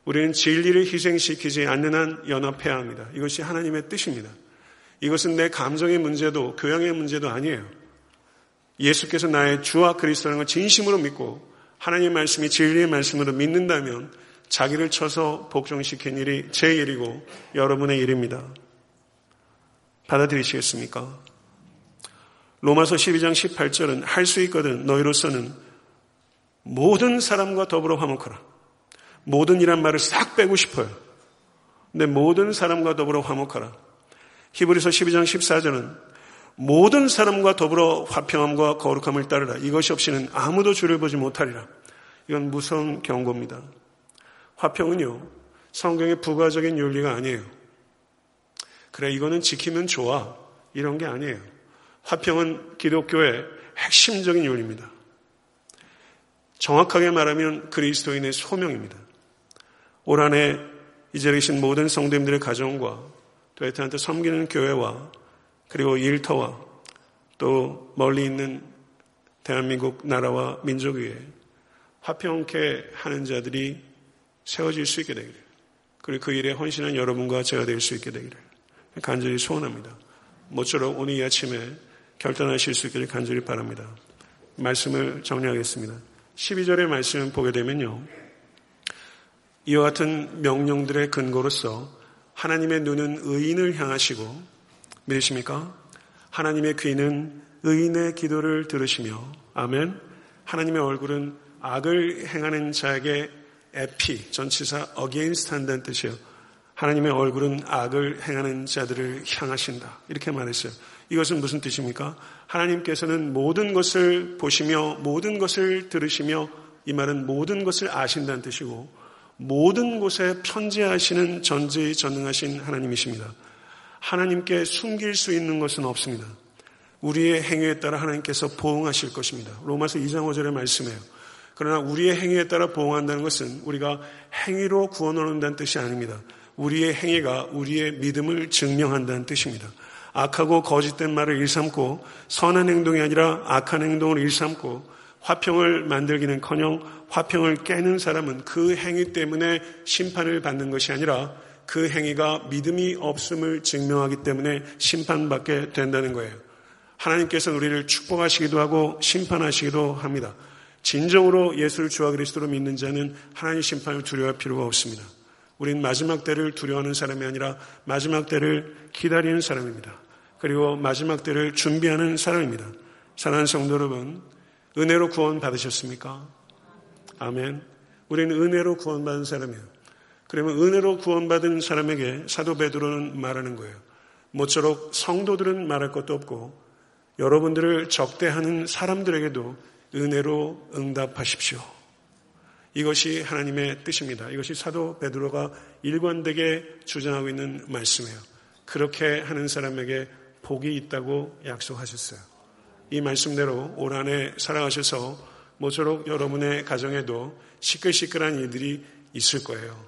우리는 진리를 희생시키지 않는 한 연합해야 합니다. 이것이 하나님의 뜻입니다. 이것은 내 감정의 문제도 교양의 문제도 아니에요. 예수께서 나의 주와 그리스도라는 걸 진심으로 믿고 하나님의 말씀이 진리의 말씀으로 믿는다면 자기를 쳐서 복종시킨 일이 제 일이고 여러분의 일입니다. 받아들이시겠습니까? 로마서 12장 18절은 할 수 있거든 너희로서는 모든 사람과 더불어 화목하라. 모든 이란 말을 싹 빼고 싶어요. 근데 모든 사람과 더불어 화목하라. 히브리서 12장 14절은 모든 사람과 더불어 화평함과 거룩함을 따르라. 이것이 없이는 아무도 주를 보지 못하리라. 이건 무서운 경고입니다. 화평은요, 성경의 부가적인 윤리가 아니에요. 그래, 이거는 지키면 좋아. 이런 게 아니에요. 화평은 기독교의 핵심적인 윤리입니다. 정확하게 말하면 그리스도인의 소명입니다. 올 한해 이제 계신 모든 성도님들의 가정과 또 에트한테 섬기는 교회와 그리고 일터와 또 멀리 있는 대한민국 나라와 민족 위에 화평케 하는 자들이 세워질 수 있게 되기를 그리고 그 일에 헌신한 여러분과 제가 될 수 있게 되기를 간절히 소원합니다. 모쪼록 오늘 이 아침에 결단하실 수 있기를 간절히 바랍니다. 말씀을 정리하겠습니다. 12절의 말씀을 보게 되면요. 이와 같은 명령들의 근거로서 하나님의 눈은 의인을 향하시고 믿으십니까? 하나님의 귀는 의인의 기도를 들으시며 아멘. 하나님의 얼굴은 악을 행하는 자에게 에피 전치사 against 한다는 뜻이에요. 하나님의 얼굴은 악을 행하는 자들을 향하신다. 이렇게 말했어요. 이것은 무슨 뜻입니까? 하나님께서는 모든 것을 보시며 모든 것을 들으시며 이 말은 모든 것을 아신다는 뜻이고 모든 곳에 편재하시는 전지 전능하신 하나님이십니다. 하나님께 숨길 수 있는 것은 없습니다. 우리의 행위에 따라 하나님께서 보응하실 것입니다. 로마서 2장 5절의 말씀이에요. 그러나 우리의 행위에 따라 보응한다는 것은 우리가 행위로 구원 얻는다는 뜻이 아닙니다. 우리의 행위가 우리의 믿음을 증명한다는 뜻입니다. 악하고 거짓된 말을 일삼고 선한 행동이 아니라 악한 행동을 일삼고 화평을 만들기는커녕 화평을 깨는 사람은 그 행위 때문에 심판을 받는 것이 아니라 그 행위가 믿음이 없음을 증명하기 때문에 심판받게 된다는 거예요. 하나님께서 우리를 축복하시기도 하고 심판하시기도 합니다. 진정으로 예수를 주와 그리스도로 믿는 자는 하나님 심판을 두려워할 필요가 없습니다. 우린 마지막 때를 두려워하는 사람이 아니라 마지막 때를 기다리는 사람입니다. 그리고 마지막 때를 준비하는 사람입니다. 사랑하는 성도 여러분, 은혜로 구원 받으셨습니까? 아멘. 우리는 은혜로 구원받은 사람이에요. 그러면 은혜로 구원받은 사람에게 사도 베드로는 말하는 거예요. 모쪼록 성도들은 말할 것도 없고 여러분들을 적대하는 사람들에게도 은혜로 응답하십시오. 이것이 하나님의 뜻입니다. 이것이 사도 베드로가 일관되게 주장하고 있는 말씀이에요. 그렇게 하는 사람에게 복이 있다고 약속하셨어요. 이 말씀대로 올 한해 살아가셔서 모쪼록 여러분의 가정에도 시끌시끌한 일들이 있을 거예요.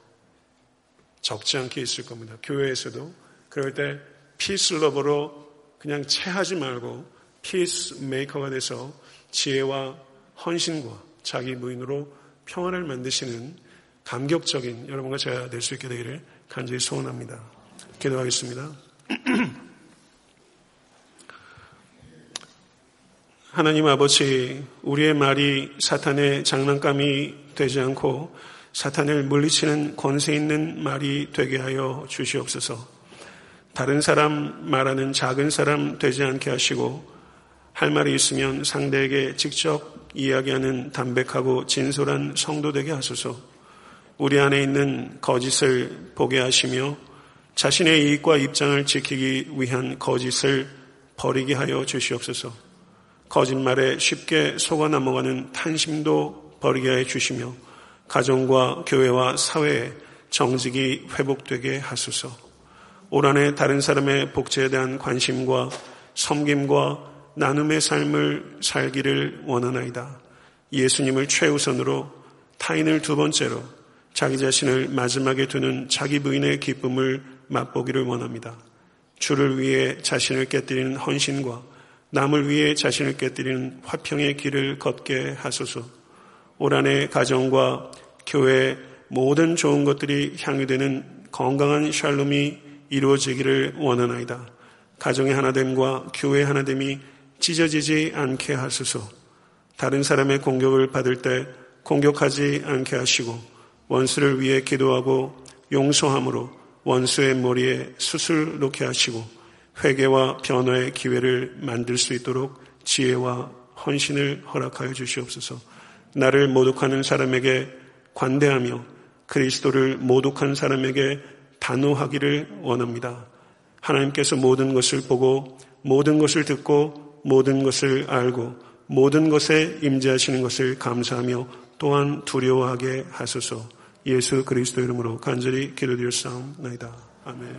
적지 않게 있을 겁니다. 교회에서도. 그럴 때 peace lover로 그냥 체하지 말고 peacemaker가 돼서 지혜와 헌신과 자기 부인으로 평화를 만드시는 감격적인 여러분과 제가 될 수 있게 되기를 간절히 소원합니다. 기도하겠습니다. 하나님 아버지, 우리의 말이 사탄의 장난감이 되지 않고 사탄을 물리치는 권세 있는 말이 되게 하여 주시옵소서. 다른 사람 말하는 작은 사람 되지 않게 하시고 할 말이 있으면 상대에게 직접 이야기하는 담백하고 진솔한 성도 되게 하소서. 우리 안에 있는 거짓을 보게 하시며 자신의 이익과 입장을 지키기 위한 거짓을 버리게 하여 주시옵소서. 거짓말에 쉽게 속아 넘어가는 탄심도 버리게 해 주시며 가정과 교회와 사회에 정직이 회복되게 하소서. 올 한해 다른 사람의 복제에 대한 관심과 섬김과 나눔의 삶을 살기를 원하나이다. 예수님을 최우선으로 타인을 두 번째로 자기 자신을 마지막에 두는 자기 부인의 기쁨을 맛보기를 원합니다. 주를 위해 자신을 깨뜨리는 헌신과 남을 위해 자신을 깨뜨리는 화평의 길을 걷게 하소서. 올 한해 가정과 교회 모든 좋은 것들이 향유되는 건강한 샬롬이 이루어지기를 원하나이다. 가정의 하나됨과 교회의 하나됨이 찢어지지 않게 하소서. 다른 사람의 공격을 받을 때 공격하지 않게 하시고 원수를 위해 기도하고 용서함으로 원수의 머리에 수술 놓게 하시고 회개와 변화의 기회를 만들 수 있도록 지혜와 헌신을 허락하여 주시옵소서. 나를 모독하는 사람에게 관대하며 그리스도를 모독한 사람에게 단호하기를 원합니다. 하나님께서 모든 것을 보고 모든 것을 듣고 모든 것을 알고 모든 것에 임재하시는 것을 감사하며 또한 두려워하게 하소서. 예수 그리스도 이름으로 간절히 기도드렸사옵나이다. 아멘.